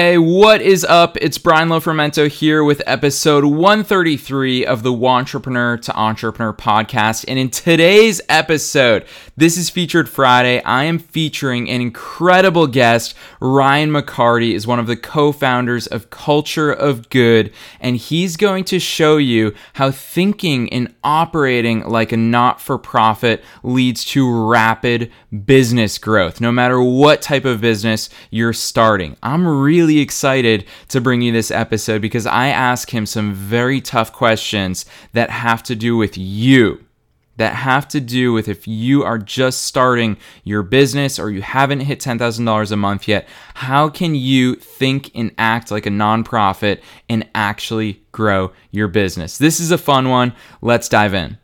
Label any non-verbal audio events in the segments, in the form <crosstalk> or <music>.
Hey, what is up? It's Brian Lofermento here with episode 133 of the Wantrepreneur to Entrepreneur podcast. And in today's episode, this is featured Friday. I am featuring an incredible guest. Ryan McCarty is one of the co founders of Culture of Good, and he's going to show you how thinking and operating like a not for profit leads to rapid business growth, no matter what type of business you're starting. I'm really really excited to bring you this episode because I ask him some very tough questions that have to do with you that have to do with if you are just starting your business or you haven't hit $10,000 a month yet, how can you think and act like a nonprofit and actually grow your business? This is a fun one. Let's dive in.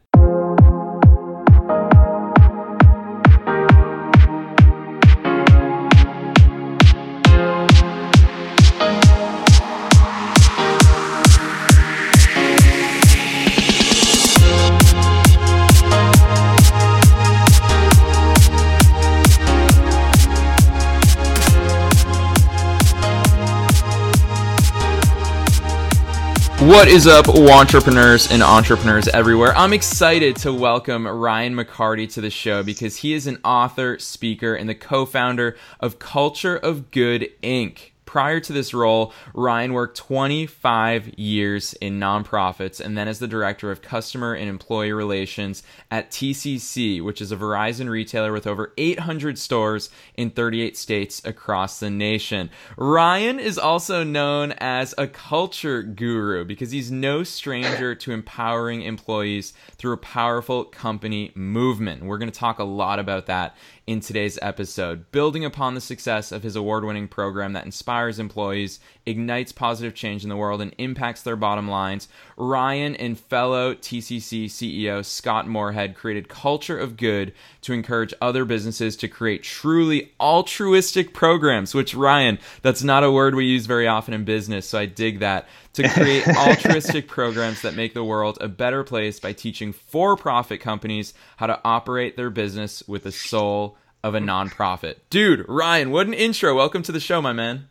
What is up, wantrepreneurs and entrepreneurs everywhere? I'm excited to welcome Ryan McCarty to the show because he is an author, speaker, and the co founder of Culture of Good Inc prior to this role, Ryan worked 25 years in nonprofits and then as the director of customer and employee relations at TCC, which is a Verizon retailer with over 800 stores in 38 states across the nation. Ryan is also known as a culture guru because he's no stranger to empowering employees through a powerful company movement. We're going to talk a lot about that in today's episode, building upon the success of his award winning program that inspires employees, ignites positive change in the world, and impacts their bottom lines. Ryan and fellow TCC CEO Scott Moorhead created Culture of Good to encourage other businesses to create truly altruistic programs, which, Ryan, that's not a word we use very often in business, so I dig that. To create <laughs> altruistic programs that make the world a better place by teaching for profit companies how to operate their business with the soul of a nonprofit. Dude, Ryan, what an intro. Welcome to the show, my man.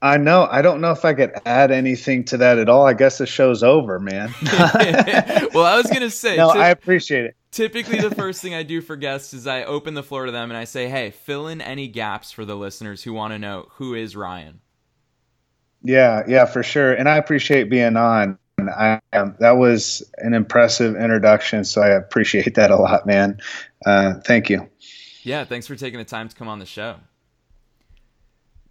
I know. I don't know if I could add anything to that at all. I guess the show's over, man. <laughs> <laughs> well, I was going to say. No, I appreciate it. Typically, the first thing I do for guests is I open the floor to them and I say, hey, fill in any gaps for the listeners who want to know who is Ryan. Yeah, yeah, for sure. And I appreciate being on. I um, that was an impressive introduction, so I appreciate that a lot, man. Uh, thank you. Yeah, thanks for taking the time to come on the show.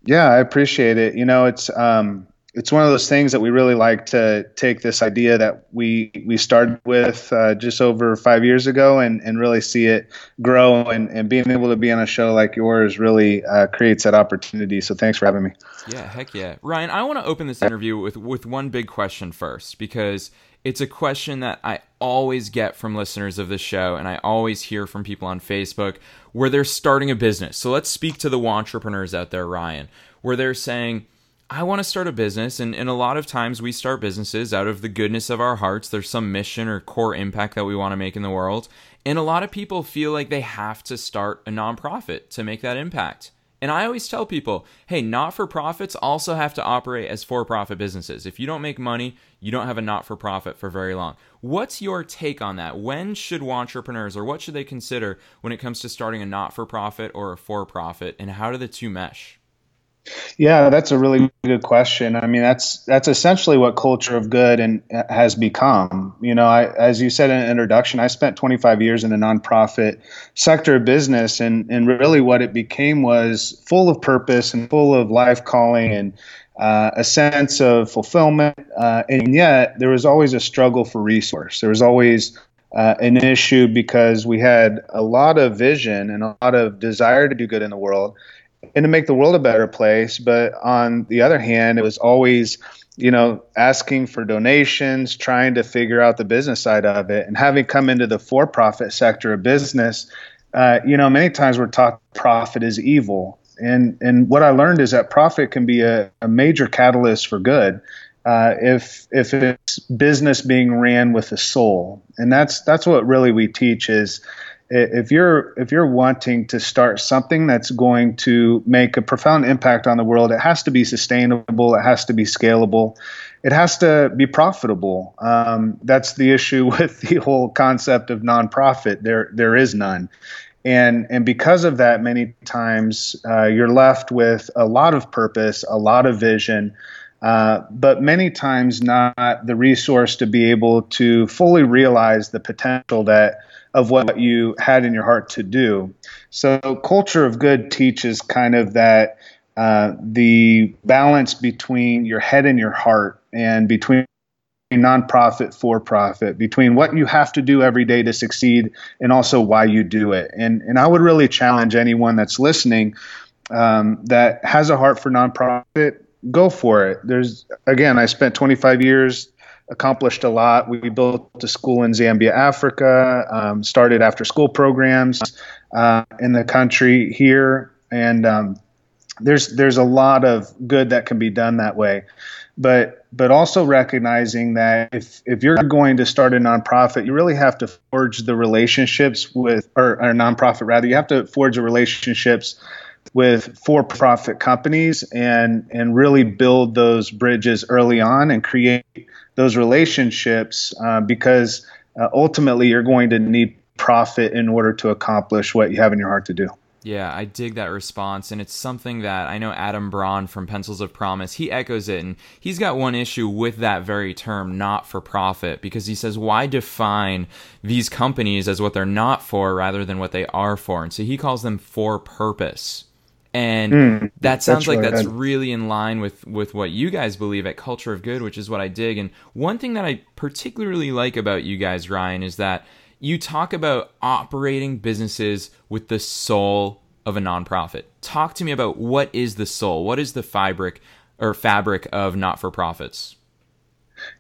Yeah, I appreciate it. You know, it's um, it's one of those things that we really like to take this idea that we we started with uh, just over five years ago and, and really see it grow and, and being able to be on a show like yours really uh, creates that opportunity. So thanks for having me. Yeah, heck yeah, Ryan. I want to open this interview with with one big question first because it's a question that I always get from listeners of this show, and I always hear from people on Facebook where they're starting a business. So let's speak to the entrepreneurs out there, Ryan, where they're saying I want to start a business, and, and a lot of times we start businesses out of the goodness of our hearts. There's some mission or core impact that we want to make in the world. And a lot of people feel like they have to start a nonprofit to make that impact. And I always tell people hey, not for profits also have to operate as for profit businesses. If you don't make money, you don't have a not for profit for very long. What's your take on that? When should entrepreneurs or what should they consider when it comes to starting a not for profit or a for profit? And how do the two mesh? Yeah, that's a really good question. I mean, that's that's essentially what culture of good and uh, has become. You know, I, as you said in the introduction, I spent 25 years in the nonprofit sector of business, and and really what it became was full of purpose and full of life calling and uh, a sense of fulfillment. Uh, and yet, there was always a struggle for resource. There was always uh, an issue because we had a lot of vision and a lot of desire to do good in the world and to make the world a better place. But on the other hand, it was always, you know, asking for donations, trying to figure out the business side of it. And having come into the for profit sector of business, uh, you know, many times we're taught profit is evil. And, and what I learned is that profit can be a, a major catalyst for good. Uh, if if it's business being ran with a soul, and that's that's what really we teach is if you're if you're wanting to start something that's going to make a profound impact on the world, it has to be sustainable. It has to be scalable. It has to be profitable. Um, that's the issue <laughs> with the whole concept of nonprofit. There there is none. And, and because of that, many times uh, you're left with a lot of purpose, a lot of vision, uh, but many times not the resource to be able to fully realize the potential that of what you had in your heart to do. So, culture of good teaches kind of that uh, the balance between your head and your heart, and between nonprofit for profit between what you have to do every day to succeed and also why you do it and and i would really challenge anyone that's listening um, that has a heart for nonprofit go for it. There's again, I spent 25 years, accomplished a lot. We built a school in Zambia, Africa. Um, started after school programs uh, in the country here, and um, there's there's a lot of good that can be done that way. But but also recognizing that if if you're going to start a nonprofit, you really have to forge the relationships with or, or nonprofit rather. You have to forge the relationships with for-profit companies and and really build those bridges early on and create those relationships uh, because uh, ultimately you're going to need profit in order to accomplish what you have in your heart to do. Yeah, I dig that response, and it's something that I know Adam Braun from Pencils of Promise he echoes it, and he's got one issue with that very term, not for profit, because he says why define these companies as what they're not for rather than what they are for, and so he calls them for purpose and mm, that sounds like really that's good. really in line with with what you guys believe at culture of good which is what i dig. And one thing that i particularly like about you guys ryan is that you talk about operating businesses with the soul of a nonprofit. Talk to me about what is the soul? What is the fabric or fabric of not-for-profits?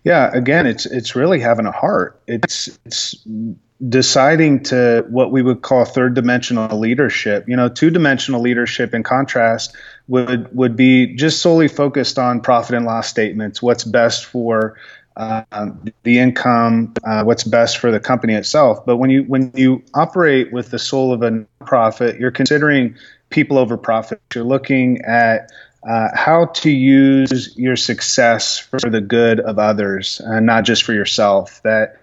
Yeah again it's it's really having a heart. It's it's deciding to what we would call third dimensional leadership. You know, two dimensional leadership in contrast would would be just solely focused on profit and loss statements, what's best for uh, the income, uh, what's best for the company itself. But when you when you operate with the soul of a profit, you're considering people over profit. You're looking at uh, how to use your success for the good of others and not just for yourself. That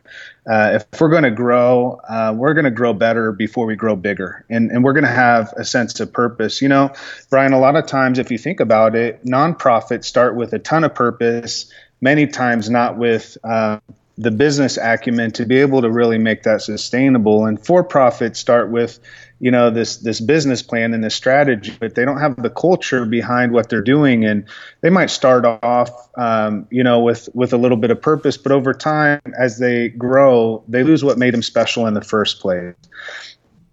uh, if we're going to grow, uh, we're going to grow better before we grow bigger, and and we're going to have a sense of purpose. You know, Brian, a lot of times, if you think about it, nonprofits start with a ton of purpose, many times not with uh, the business acumen to be able to really make that sustainable. And for profits start with you know this this business plan and this strategy but they don't have the culture behind what they're doing. And they might start off um, you know with with a little bit of purpose but over time as they grow they lose what made them special in the first place.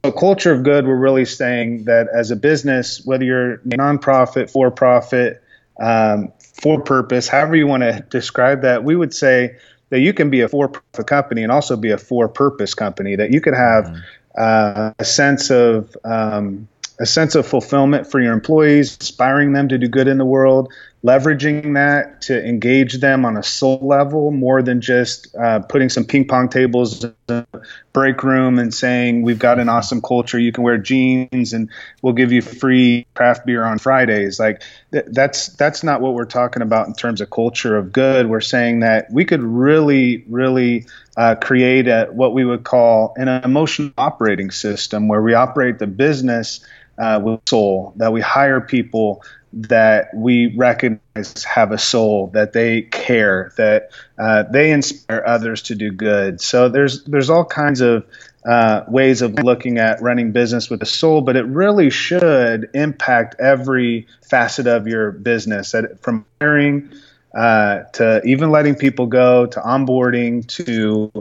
So culture of good we're really saying that as a business whether you're nonprofit for profit um, for purpose however you want to describe that we would say that you can be a for profit company and also be a for purpose company that you could have mm-hmm uh, a sense of um, a sense of fulfillment for your employees, inspiring them to do good in the world, leveraging that to engage them on a soul level more than just uh, putting some ping pong tables in the break room and saying we've got an awesome culture. You can wear jeans and we'll give you free craft beer on fridays. Like th- that's that's not what we're talking about in terms of culture of good. We're saying that we could really really uh, create a, what we would call an emotional operating system where we operate the business uh, with soul, that we hire people that we recognize have a soul, that they care, that uh, they inspire others to do good. So there's there's all kinds of uh, ways of looking at running business with a soul, but it really should impact every facet of your business, from hiring uh, to even letting people go, to onboarding, to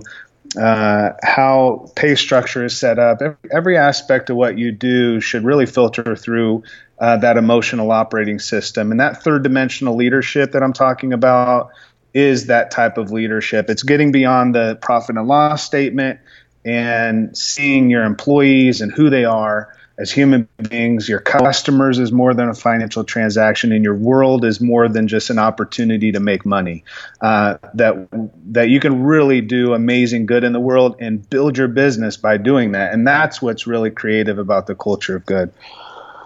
uh, how pay structure is set up. Every, every, aspect of what you do should really filter through uh, that emotional operating system. And that third dimensional leadership that I'm talking about is that type of leadership. It's getting beyond the profit and loss statement and seeing your employees and who they are as human beings. Your customers is more than a financial transaction, and your world is more than just an opportunity to make money. Uh, that that you can really do amazing good in the world and build your business by doing that, and that's what's really creative about the culture of good.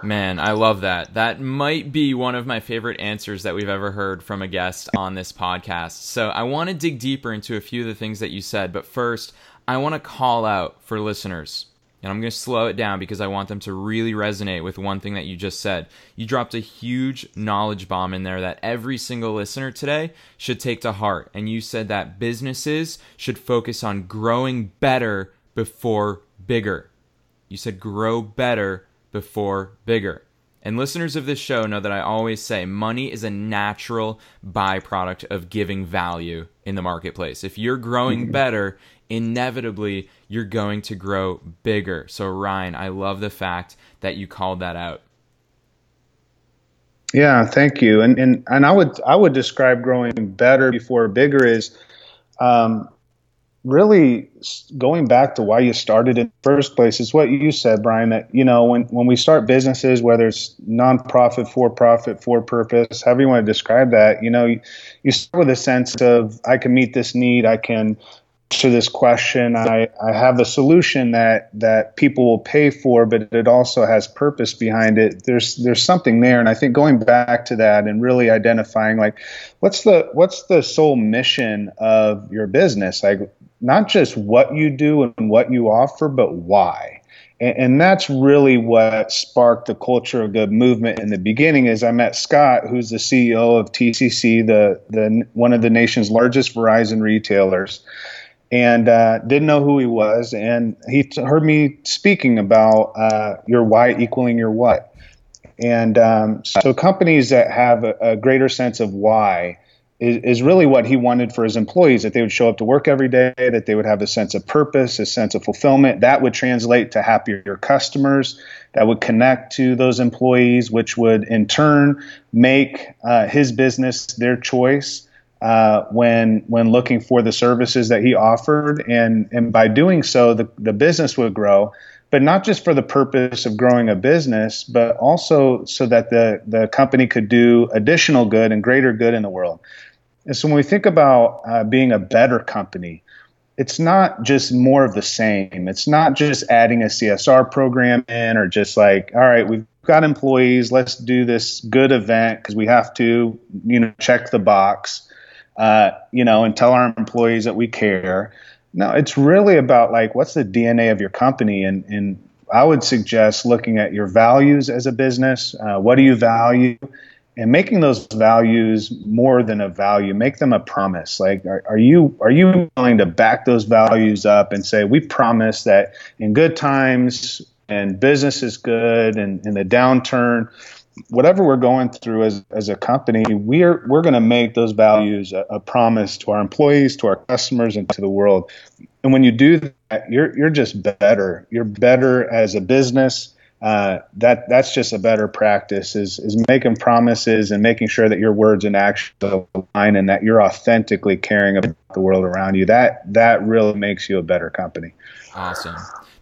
Man, I love that. That might be one of my favorite answers that we've ever heard from a guest on this podcast. So I want to dig deeper into a few of the things that you said, but first, I want to call out for listeners. And I'm going to slow it down because I want them to really resonate with one thing that you just said. You dropped a huge knowledge bomb in there that every single listener today should take to heart. And you said that businesses should focus on growing better before bigger. You said grow better before bigger. And listeners of this show know that I always say money is a natural byproduct of giving value in the marketplace. If you're growing mm-hmm. better, inevitably you're going to grow bigger. So, Ryan, I love the fact that you called that out. Yeah, thank you. And and and I would I would describe growing better before bigger is um, really going back to why you started in the first place is what you said, Brian, that, you know, when, when we start businesses, whether it's nonprofit, for profit, for purpose, however you want to describe that, you know, you, you start with a sense of, I can meet this need. I can to this question. I, I have a solution that that people will pay for, but it also has purpose behind it. There's there's something there, and I think going back to that and really identifying like what's the what's the sole mission of your business? Like not just what you do and what you offer, but why. And, and that's really what sparked the culture of good movement in the beginning. Is I met Scott, who's the CEO of TCC, the the one of the nation's largest Verizon retailers and uh, didn't know who he was. And he t- heard me speaking about uh, your why equaling your what. And um, so companies that have a, a greater sense of why is, is, really what he wanted for his employees that they would show up to work every day, that they would have a sense of purpose, a sense of fulfillment. That would translate to happier customers, that would connect to those employees, which would in turn make uh, his business their choice uh, when when looking for the services that he offered, and and by doing so, the the business would grow, but not just for the purpose of growing a business, but also so that the the company could do additional good and greater good in the world. And so when we think about uh, being a better company, it's not just more of the same. It's not just adding a CSR program in or just like, all right, we've got employees, let's do this good event because we have to, you know, check the box uh, you know, and tell our employees that we care. No, it's really about like what's the DNA of your company, and and I would suggest looking at your values as a business. Uh, what do you value? And making those values more than a value, make them a promise. Like, are, are you are you willing to back those values up and say, we promise that in good times and business is good and in the downturn, whatever we're going through as, as a company, we're we're going to make those values a, a, promise to our employees, to our customers, and to the world. And when you do that, you're you're just better. You're better as a business. Uh, that that's just a better practice is is making promises and making sure that your words and actions align and that you're authentically caring about the world around you. That that really makes you a better company. Awesome.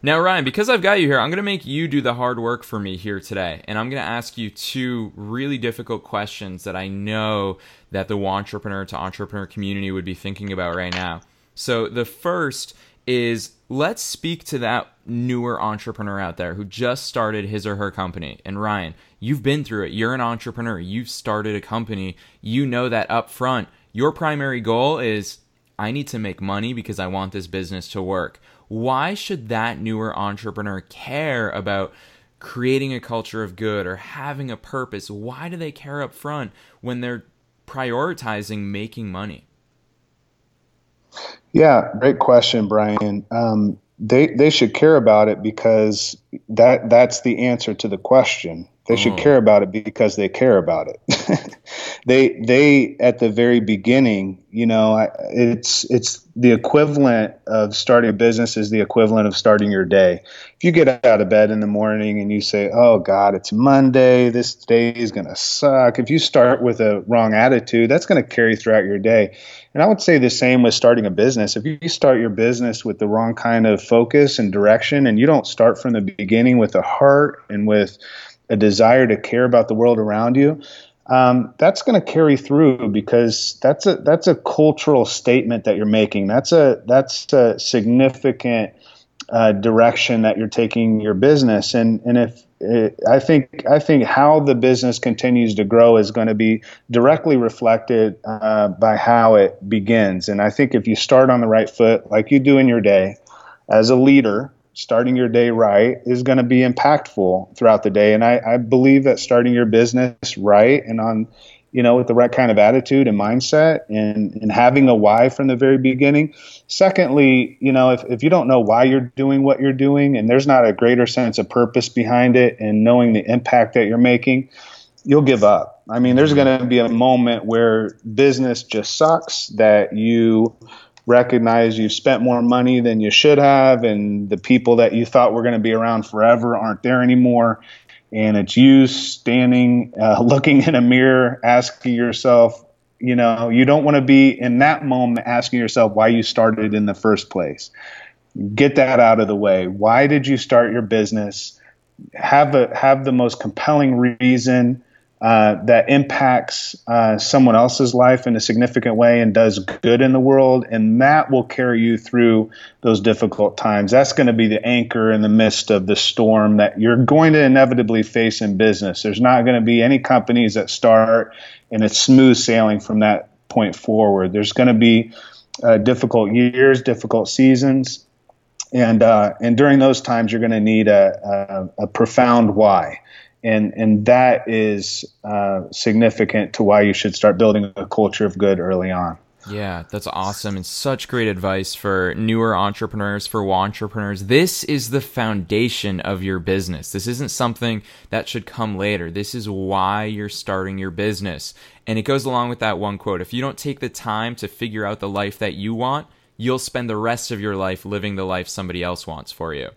Now, Ryan, because I've got you here, I'm going to make you do the hard work for me here today. And I'm going to ask you two really difficult questions that I know that the wantrepreneur to entrepreneur community would be thinking about right now. So, the first is let's speak to that newer entrepreneur out there who just started his or her company. And Ryan, you've been through it. You're an entrepreneur. You've started a company. You know that up front, your primary goal is I need to make money because I want this business to work why should that newer entrepreneur care about creating a culture of good or having a purpose? Why do they care up front when they're prioritizing making money? Yeah, great question, Brian. Um, they they should care about it because that that's the answer to the question. They should oh. care about it because they care about it. <laughs> they they at the very beginning, you know, it's it's the equivalent of starting a business is the equivalent of starting your day. If you get out of bed in the morning and you say, "Oh God, it's Monday. This day is going to suck." If you start with a wrong attitude, that's going to carry throughout your day. And I would say the same with starting a business. If you start your business with the wrong kind of focus and direction, and you don't start from the beginning with a heart and with a desire to care about the world around you, um, that's going to carry through because that's a that's a cultural statement that you're making. That's a that's a significant uh, direction that you're taking your business. And and if it, I think I think how the business continues to grow is going to be directly reflected uh, by how it begins. And I think if you start on the right foot, like you do in your day, as a leader, starting your day right is going to be impactful throughout the day. And I, I, believe that starting your business right and on, you know, with the right kind of attitude and mindset and, and having a why from the very beginning. Secondly, you know, if, if you don't know why you're doing what you're doing and there's not a greater sense of purpose behind it and knowing the impact that you're making, you'll give up. I mean, there's going to be a moment where business just sucks that you recognize you've spent more money than you should have, and the people that you thought were going to be around forever aren't there anymore. And it's you standing, uh, <laughs> looking in a mirror, asking yourself, you know, you don't want to be in that moment asking yourself why you started in the first place. Get that out of the way. Why did you start your business? Have a have the most compelling reason uh, that impacts uh, someone else's life in a significant way and does good in the world, and that will carry you through those difficult times. That's going to be the anchor in the midst of the storm that you're going to inevitably face in business. There's not going to be any companies that start and it's smooth sailing from that point forward. There's going to be uh, difficult years, difficult seasons. And, uh, and during those times, you're going to need a, a, a profound why and and that is uh, significant to why you should start building a culture of good early on. Yeah, that's awesome and such great advice for newer entrepreneurs, for entrepreneurs. This is the foundation of your business. This isn't something that should come later. This is why you're starting your business. And it goes along with that one quote. If you don't take the time to figure out the life that you want, you'll spend the rest of your life living the life somebody else wants for you.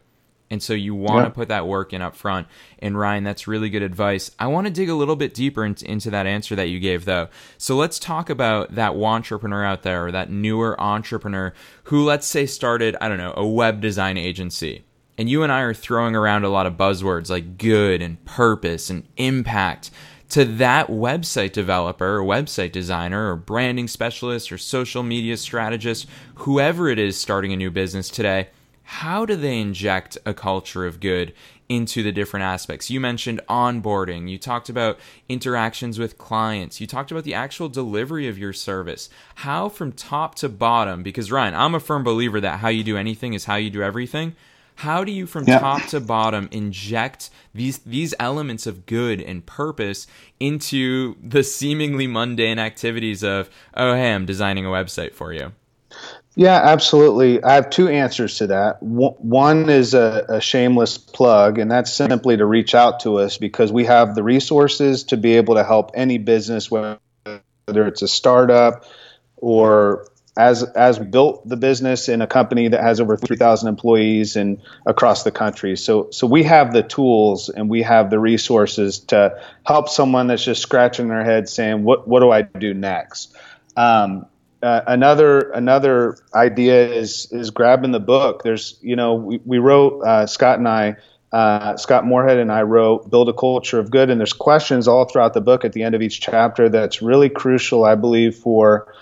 And so you want to put that work in up front. And Ryan, that's really good advice. I want to dig a little bit deeper into, into that answer that you gave, though. So let's talk about that entrepreneur out there or that newer entrepreneur who, let's say, started, I don't know, a web design agency. And you and I are throwing around a lot of buzzwords like good and purpose and impact to that website developer or website designer or branding specialist or social media strategist, whoever it is starting a new business today how do they inject a culture of good into the different aspects? You mentioned onboarding, you talked about interactions with clients, you talked about the actual delivery of your service. How from top to bottom, because Ryan, I'm a firm believer that how you do anything is how you do everything. How do you from yeah. top to bottom inject these these elements of good and purpose into the seemingly mundane activities of, oh hey, I'm designing a website for you? Yeah, absolutely. I have two answers to that. One is a, a, shameless plug, and that's simply to reach out to us because we have the resources to be able to help any business, whether it's a startup or as as built the business in a company that has over 3,000 employees and across the country. So so we have the tools and we have the resources to help someone that's just scratching their head saying, "What what do I do next?" Um, uh, another another idea is is grabbing the book. There's you know we, we wrote uh, Scott and I uh, Scott Moorhead and I wrote Build a Culture of Good, and there's questions all throughout the book at the end of each chapter that's really crucial, I believe, for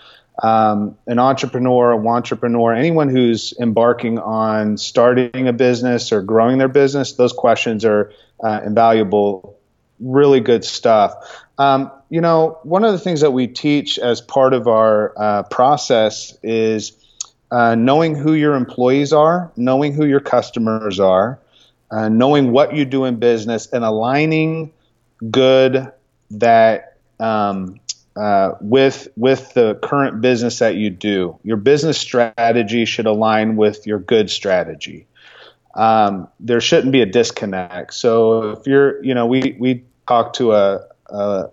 um, an entrepreneur, a entrepreneur, anyone who's embarking on starting a business or growing their business. Those questions are uh, invaluable. Really good stuff. Um, you know, one of the things that we teach as part of our uh, process is uh, knowing who your employees are, knowing who your customers are, uh, knowing what you do in business, and aligning good that um, uh, with with the current business that you do. Your business strategy should align with your good strategy. Um, there shouldn't be a disconnect. So if you're, you know, we we talked to a, a,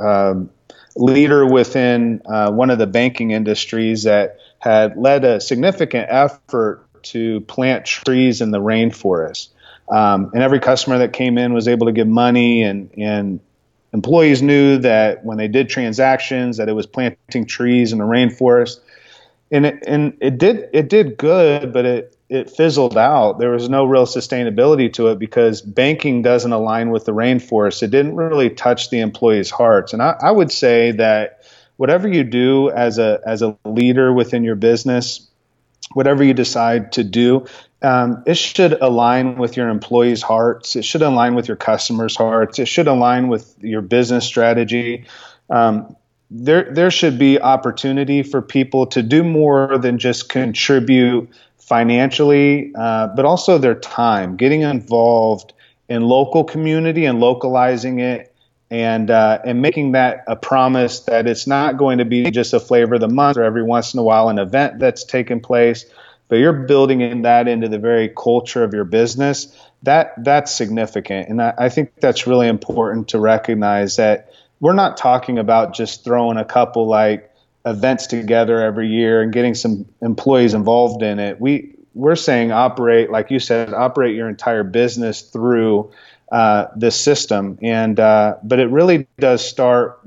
um, leader within uh, one of the banking industries that had led a significant effort to plant trees in the rainforest. Um, and every customer that came in was able to give money and, and employees knew that when they did transactions that it was planting trees in the rainforest and it, and it did it did good but it it fizzled out there was no real sustainability to it because banking doesn't align with the rainforest it didn't really touch the employees hearts and I, I would say that whatever you do as a as a leader within your business whatever you decide to do, um, it should align with your employees' hearts. It should align with your customers' hearts. It should align with your business strategy. Um, there, there should be opportunity for people to do more than just contribute financially, uh, but also their time, getting involved in local community and localizing it and uh, and making that a promise that it's not going to be just a flavor of the month or every once in a while an event that's taken place, but you're building in that into the very culture of your business. That that's significant, and I, I think that's really important to recognize that we're not talking about just throwing a couple like events together every year and getting some employees involved in it. We we're saying operate like you said, operate your entire business through uh, this system. And uh, but it really does start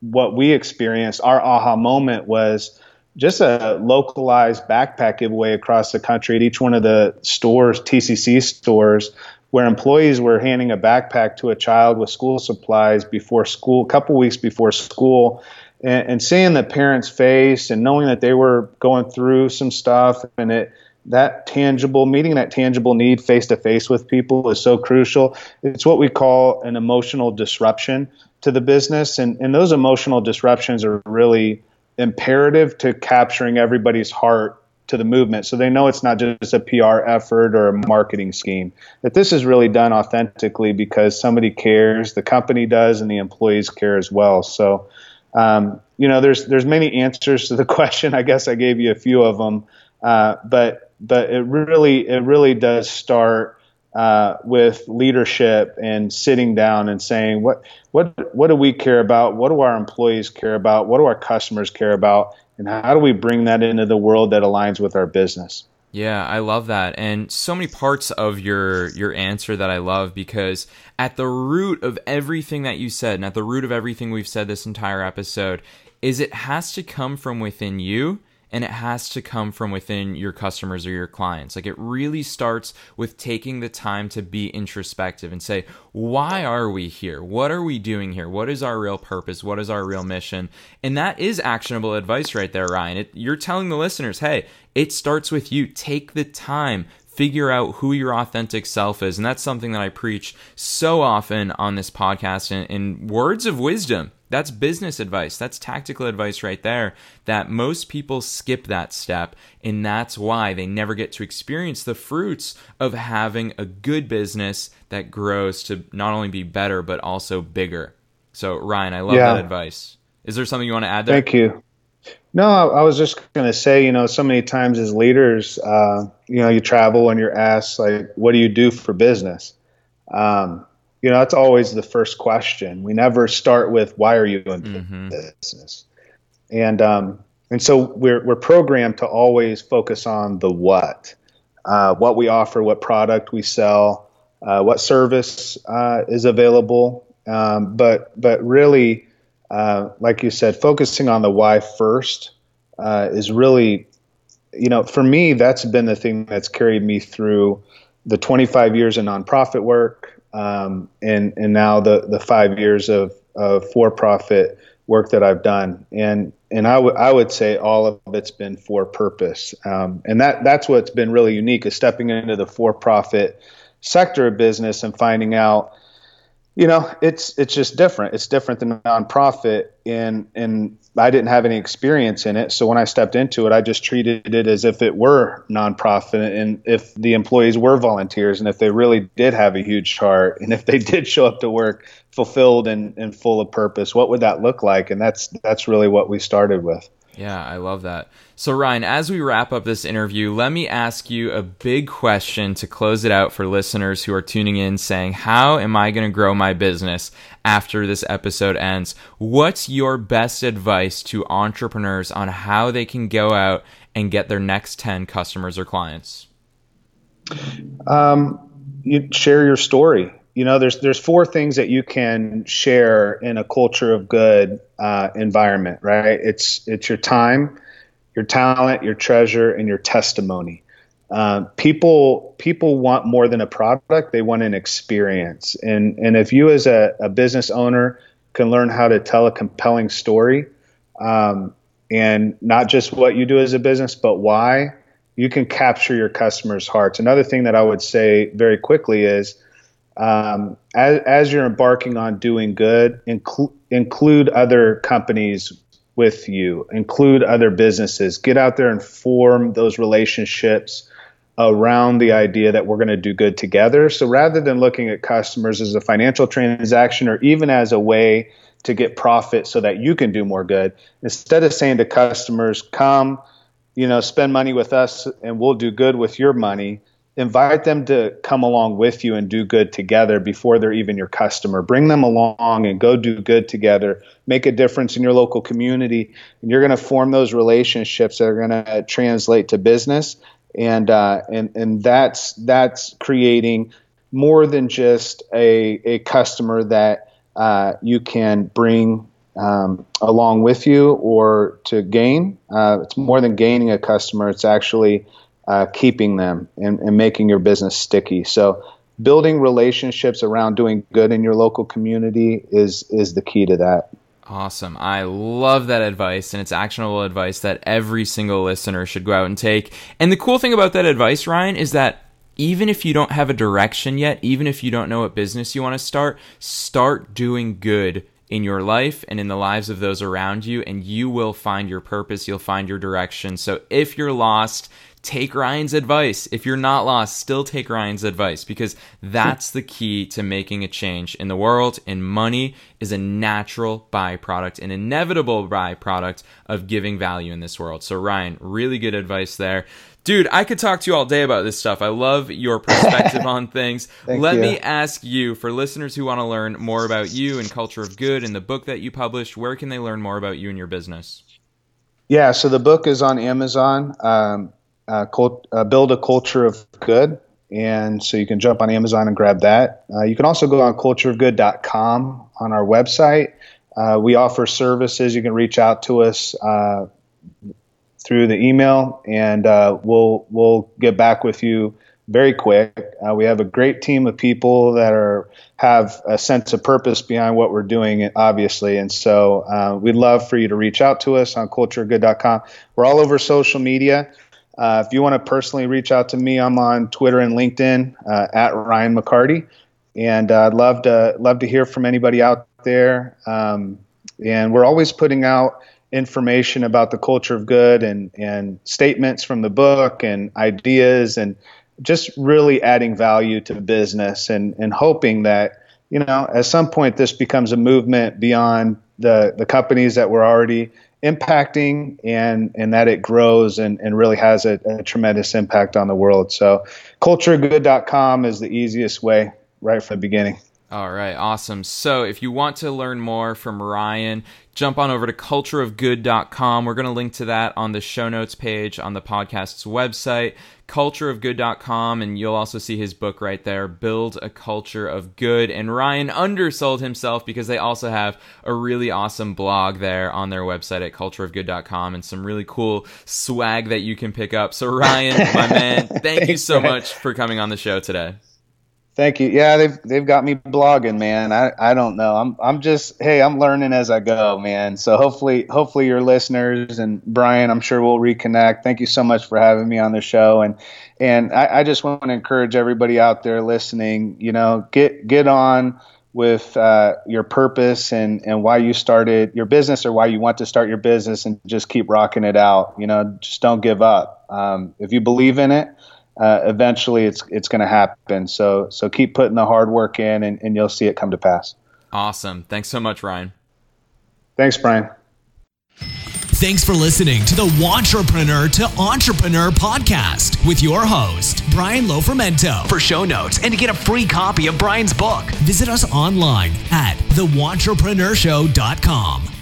what we experienced. Our aha moment was just a localized backpack giveaway across the country at each one of the stores, TCC stores, where employees were handing a backpack to a child with school supplies before school, a couple weeks before school. And, and seeing the parents' face and knowing that they were going through some stuff, and it that tangible meeting that tangible need face to face with people is so crucial. It's what we call an emotional disruption to the business and, and those emotional disruptions are really imperative to capturing everybody's heart to the movement so they know it's not just a PR effort or a marketing scheme that this is really done authentically because somebody cares the company does and the employees care as well. So um, you know there's there's many answers to the <laughs> question I guess I gave you a few of them uh, but but it really it really does start uh, with leadership and sitting down and saying what what what do we care about? What do our employees care about? What do our customers care about? And how do we bring that into the world that aligns with our business? Yeah, I love that. And so many parts of your your answer that I love because at the root of everything that you said and at the root of everything we've said this entire episode is it has to come from within you and it has to come from within your customers or your clients. Like it really starts with taking the time to be introspective and say, why are we here? What are we doing here? What is our real purpose? What is our real mission? And that is actionable advice right there, Ryan. It, you're telling the listeners, hey, it starts with you. Take the time, figure out who your authentic self is. And that's something that I preach so often on this podcast in, in words of wisdom. That's business advice. That's tactical advice right there that most people skip that step. And that's why they never get to experience the fruits of having a good business that grows to not only be better, but also bigger. So, Ryan, I love yeah. that advice. Is there something you want to add there? Thank you. No, I, was just going to say, you know, so many times as leaders, uh, you know, you travel and you're asked, like, what do you do for business? Um, you know, that's always the first question. We never start with, why are you in mm-hmm. business? And, um, and so we're, we're programmed to always focus on the what, uh, what we offer, what product we sell, uh, what service uh, is available. Um, but, but really, uh, like you said, focusing on the why first uh, is really, you know, for me, that's been the thing that's carried me through the 25 years of nonprofit work um, and and now the the five years of, of for profit work that I've done. And and I would I would say all of it's been for purpose. Um, and that that's what's been really unique is stepping into the for profit sector of business and finding out you know it's it's just different. It's different than nonprofit and and i didn't have any experience in it. So when i stepped into it i just treated it as if it were nonprofit and if the employees were volunteers and if they really did have a huge heart and if they <laughs> did show up to work fulfilled and, and full of purpose what would that look like? And that's that's really what we started with Yeah, I love that. So, Ryan, as we wrap up this interview, let me ask you a big question to close it out for listeners who are tuning in saying, How am I going to grow my business after this episode ends? What's your best advice to entrepreneurs on how they can go out and get their next 10 customers or clients? Um, you share your story you know there's there's four things that you can share in a culture of good uh, environment right? It's it's your time your talent your treasure and your testimony. Uh, people people want more than a product they want an experience. And and if you as a, a business owner can learn how to tell a compelling story um, and not just what you do as a business but why you can capture your customers hearts. Another thing that i would say very quickly is um, as, as, you're embarking on doing good, inclu- include other companies with you, include other businesses, get out there and form those relationships around the idea that we're going to do good together. So rather than looking at customers as a financial transaction or even as a way to get profit so that you can do more good, instead of saying to customers, come, you know, spend money with us and we'll do good with your money invite them to come along with you and do good together before they're even your customer. Bring them along and go do good together. Make a difference in your local community, and you're going to form those relationships that are going to translate to business. And uh, and and that's that's creating more than just a a customer that uh, you can bring um, along with you or to gain. Uh, it's more than gaining a customer. It's actually uh, keeping them and, and making your business sticky. So building relationships around doing good in your local community is is the key to that. Awesome. I love that advice, and it's actionable advice that every single listener should go out and take. And the cool thing about that advice, Ryan, is that even if you don't have a direction yet, even if you don't know what business you want to start, start doing good in your life and in the lives of those around you, and you will find your purpose. You'll find your direction. So if you're lost, take Ryan's advice. If you're not lost, still take Ryan's advice because that's the key to making a change in the world. And money is a natural byproduct, an inevitable byproduct of giving value in this world. So, Ryan, really good advice there. Dude, I could talk to you all day about this stuff. I love your perspective <laughs> on things. Let you. me ask you, for listeners who want to learn more about you and Culture of Good and the book that you published, where can they learn more about you and your business? Yeah, so the book is on Amazon. Um, uh, cult, uh, build a culture of good. And so you can jump on Amazon and grab that. Uh, you can also go on cultureofgood.com on our website. Uh, we offer services. You can reach out to us through the email, and we'll we'll get back with you very quick. Uh, we have a great team of people that are have a sense of purpose behind what we're doing, obviously. And so uh, we'd love for you to reach out to us on culturegood.com. We're all over social media. Uh, if you want to personally reach out to me, I'm on Twitter and LinkedIn uh, at Ryan McCarty, and uh, I'd love to love to hear from anybody out there. Um, and we're always putting out information about the culture of good and and statements from the book and ideas and just really adding value to business and and hoping that you know at some point this becomes a movement beyond the the companies that we're already impacting and and that it grows and, and really has a, a tremendous impact on the world. So culturegood.com is the easiest way right from the beginning. All right, awesome. So if you want to learn more from Ryan, jump on over to cultureofgood.com. We're going to link to that on the show notes page on the podcast's website, cultureofgood.com, and you'll also see his book right there, Build a Culture of Good. And Ryan undersold himself because they also have a really awesome blog there on their website at cultureofgood.com and some really cool swag that you can pick up. So Ryan, my man, <laughs> thank you so much for coming on the show today. Thank you. Yeah, they've they've got me blogging, man. I, I don't know. I'm I'm just hey, I'm learning as I go, man. So hopefully hopefully your listeners and Brian, I'm sure we'll reconnect. Thank you so much for having me on the show. And and I, I just want to encourage everybody out there listening, you know, get get on with uh, your purpose and, and why you started your business or why you want to start your business and just keep rocking it out. You know, just don't give up. Um, if you believe in it, uh, eventually it's it's going to happen. So so keep putting the hard work in, and, and you'll see it come to pass. Awesome. Thanks so much, Ryan. Thanks, Brian. Thanks for listening to the Wantrepreneur to Entrepreneur podcast with your host, Brian Lofermento. For show notes and to get a free copy of Brian's book, visit us online at thewantrepreneurShow.com.